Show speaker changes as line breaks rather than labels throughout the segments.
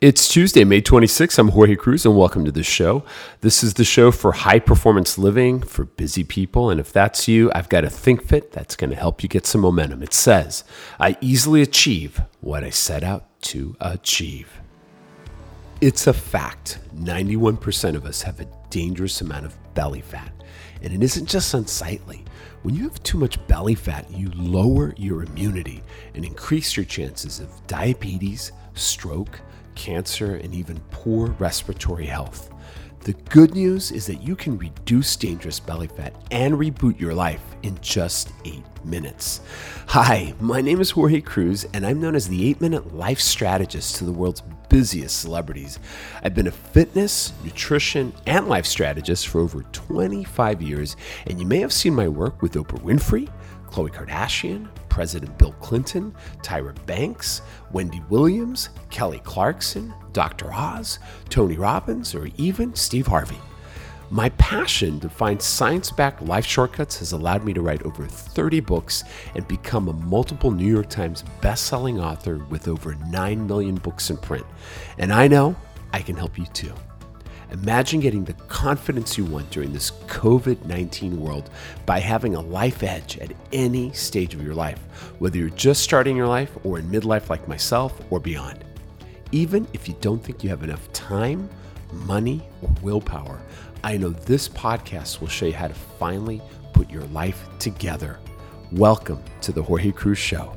It's Tuesday, May 26th. I'm Jorge Cruise, and welcome to the show. This is the show for high performance living for busy people. And if that's you, I've got a Think Fit that's going to help you get some momentum. It says, I easily achieve what I set out to achieve. It's a fact 91% of us have a dangerous amount of belly fat. And it isn't just unsightly. When you have too much belly fat, you lower your immunity and increase your chances of diabetes, stroke, cancer, and even poor respiratory health. The good news is that you can reduce dangerous belly fat and reboot your life in just eight minutes. Hi, my name is Jorge Cruise, and I'm known as the eight minute life strategist to the world's busiest celebrities. I've been a fitness, nutrition, and life strategist for over 25 years, and you may have seen my work with Oprah Winfrey, Khloe Kardashian, President Bill Clinton, Tyra Banks, Wendy Williams, Kelly Clarkson, Dr. Oz, Tony Robbins, or even Steve Harvey. My passion to find science backed life shortcuts has allowed me to write over 30 books and become a multiple New York Times best-selling author with over 9 million books in print. And I know I can help you too. Imagine getting the confidence you want during this COVID 19 world by having a life edge at any stage of your life, whether you're just starting your life or in midlife like myself or beyond. Even if you don't think you have enough time, money, or willpower, I know this podcast will show you how to finally put your life together. Welcome to the Jorge Cruise Show.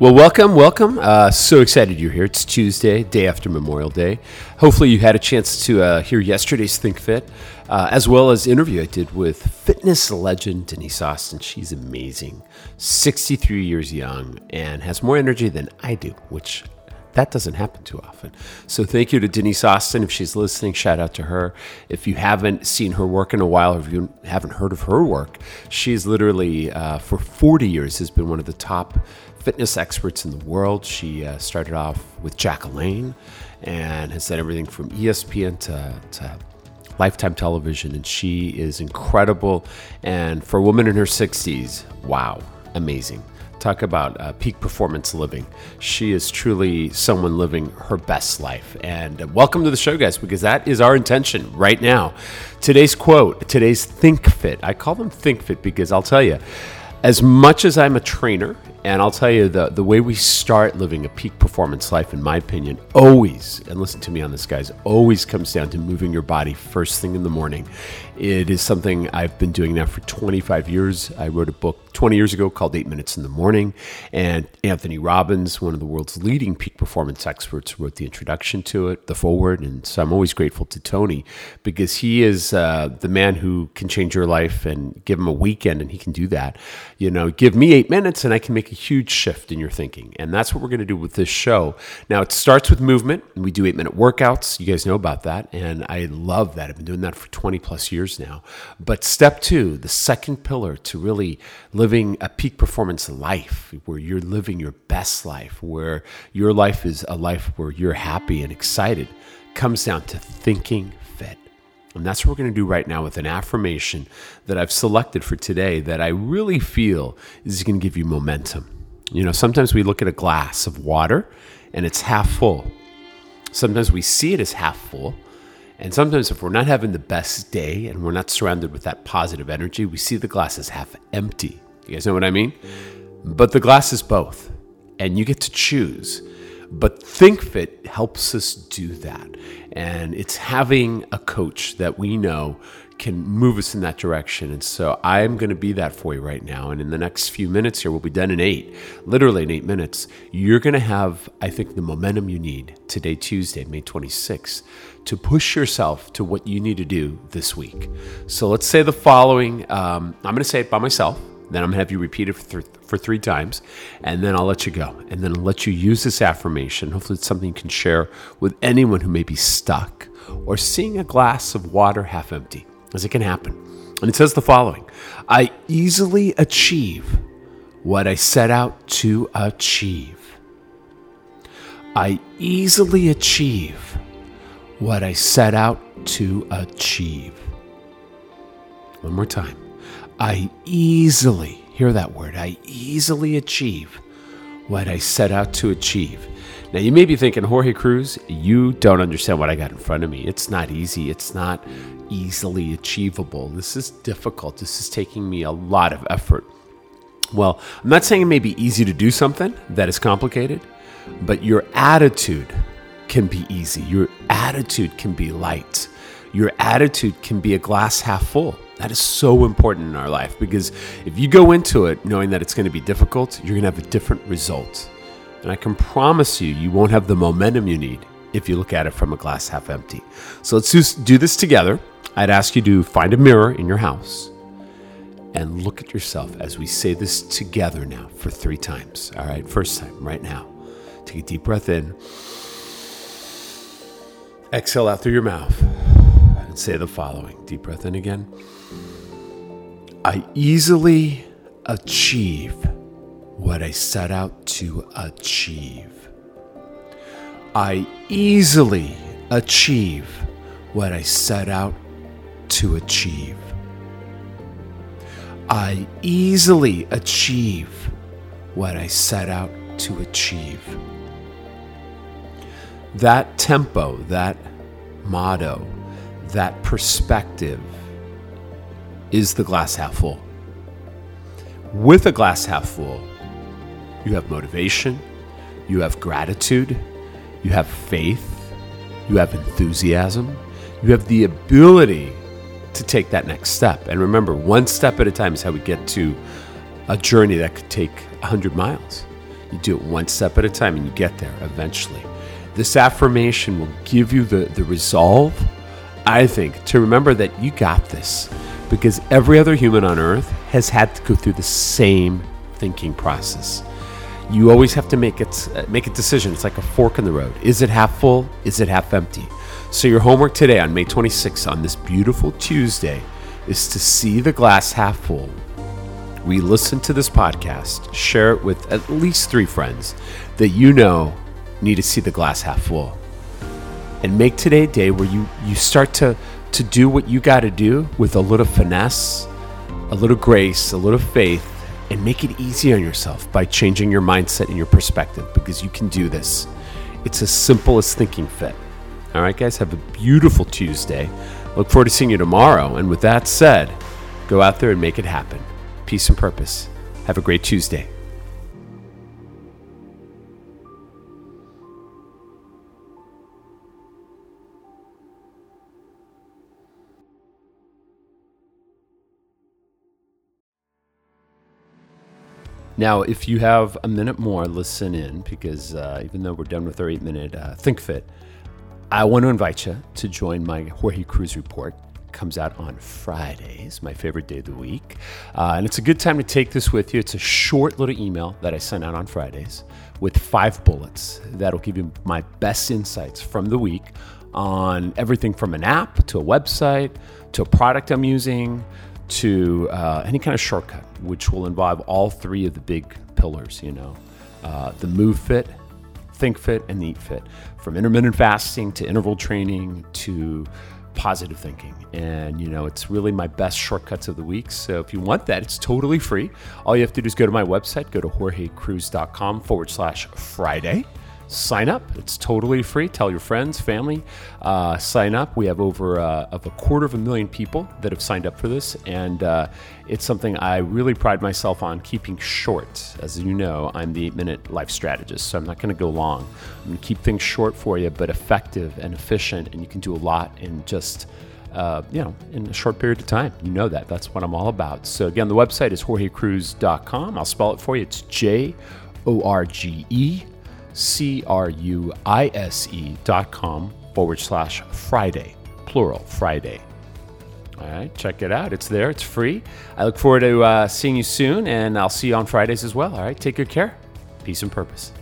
Well, welcome, welcome. Uh, so excited you're here. It's Tuesday, day after Memorial Day. Hopefully, you had a chance to uh, hear yesterday's Think Fit, uh, as well as interview I did with fitness legend Denise Austin. She's amazing, 63 years young, and has more energy than I do, which that doesn't happen too often. So thank you to Denise Austin. If she's listening, shout out to her. If you haven't seen her work in a while, or if you haven't heard of her work, she's literally, uh, for 40 years, has been one of the top fitness experts in the world. She uh, started off with Jack and has done everything from ESPN to, to Lifetime Television. And she is incredible. And for a woman in her 60s, wow, amazing. Talk about uh, peak performance living. She is truly someone living her best life. And uh, welcome to the show, guys, because that is our intention right now. Today's quote, today's Think Fit. I call them Think Fit because I'll tell you, as much as I'm a trainer and I'll tell you the, the way we start living a peak performance life, in my opinion, always, and listen to me on this, guys, always comes down to moving your body first thing in the morning. It is something I've been doing now for 25 years. I wrote a book 20 years ago called Eight Minutes in the Morning. And Anthony Robbins, one of the world's leading peak performance experts, wrote the introduction to it, the foreword. And so I'm always grateful to Tony because he is uh, the man who can change your life and give him a weekend and he can do that. You know, give me eight minutes and I can make huge shift in your thinking. And that's what we're going to do with this show. Now, it starts with movement. And we do eight minute workouts. You guys know about that. And I love that. I've been doing that for 20 plus years now. But step two, the second pillar to really living a peak performance life, where you're living your best life, where your life is a life where you're happy and excited, comes down to thinking. And that's what we're going to do right now with an affirmation that I've selected for today that I really feel is going to give you momentum. You know, sometimes we look at a glass of water and it's half full. Sometimes we see it as half full, and sometimes, if we're not having the best day and we're not surrounded with that positive energy, we see the glass as half empty. You guys know what I mean? But the glass is both, and you get to choose. But ThinkFit helps us do that. And it's having a coach that we know can move us in that direction. And so I'm going to be that for you right now. And in the next few minutes here, we'll be done in eight, literally in eight minutes. You're going to have, I think, the momentum you need today, Tuesday, May 26th, to push yourself to what you need to do this week. So let's say the following um, I'm going to say it by myself. Then I'm going to have you repeat it for, th- for three times, and then I'll let you go. And then I'll let you use this affirmation. Hopefully, it's something you can share with anyone who may be stuck or seeing a glass of water half empty as it can happen. And it says the following I easily achieve what I set out to achieve. I easily achieve what I set out to achieve. One more time. I easily, hear that word, I easily achieve what I set out to achieve. Now, you may be thinking, Jorge Cruise, you don't understand what I got in front of me. It's not easy. It's not easily achievable. This is difficult. This is taking me a lot of effort. Well, I'm not saying it may be easy to do something that is complicated, but your attitude can be easy. Your attitude can be light. Your attitude can be a glass half full. That is so important in our life because if you go into it knowing that it's going to be difficult, you're going to have a different result. And I can promise you, you won't have the momentum you need if you look at it from a glass half empty. So let's do this together. I'd ask you to find a mirror in your house and look at yourself as we say this together now for three times. All right, first time, right now. Take a deep breath in, exhale out through your mouth, and say the following deep breath in again. I easily achieve what I set out to achieve. I easily achieve what I set out to achieve. I easily achieve what I set out to achieve. That tempo, that motto, that perspective is the glass half full. With a glass half full, you have motivation, you have gratitude, you have faith, you have enthusiasm, you have the ability to take that next step. And remember, one step at a time is how we get to a journey that could take 100 miles. You do it one step at a time and you get there eventually. This affirmation will give you the, the resolve, I think, to remember that you got this because every other human on earth has had to go through the same thinking process you always have to make it uh, make a decision. It's like a fork in the road. Is it half full? Is it half empty? So your homework today on May 26th on this beautiful Tuesday is to see the glass half full. We listen to this podcast, share it with at least 3 friends that you know need to see the glass half full. And make today a day where you you start to to do what you got to do with a little finesse, a little grace, a little faith and make it easy on yourself by changing your mindset and your perspective because you can do this. It's as simple as thinking fit. All right, guys, have a beautiful Tuesday. Look forward to seeing you tomorrow. And with that said, go out there and make it happen. Peace and purpose. Have a great Tuesday. Now, if you have a minute more, listen in because uh, even though we're done with our eight minute uh, Think Fit, I want to invite you to join my Jorge Cruise report. Comes out on Fridays, my favorite day of the week. Uh, and it's a good time to take this with you. It's a short little email that I send out on Fridays with five bullets that'll give you my best insights from the week on everything from an app to a website to a product I'm using to uh, any kind of shortcut, which will involve all three of the big pillars, you know, uh, the move fit, think fit, and eat fit, from intermittent fasting to interval training to positive thinking. And, you know, it's really my best shortcuts of the week. So if you want that, it's totally free. All you have to do is go to my website, go to jorgecruise.com forward slash Friday sign up. It's totally free. Tell your friends, family, uh, sign up. We have over uh, of a quarter of a million people that have signed up for this, and uh, it's something I really pride myself on keeping short. As you know, I'm the eight-minute life strategist, so I'm not going to go long. I'm going to keep things short for you, but effective and efficient, and you can do a lot in just. Uh, you know, in a short period of time. You know that. That's what I'm all about. So, again, the website is jorgecruise.com. I'll spell it for you. It's J O R G E C R U I S E dot com forward slash Friday, plural, Friday. All right, check it out. It's there, it's free. I look forward to uh, seeing you soon, and I'll see you on Fridays as well. All right, take good care. Peace and purpose.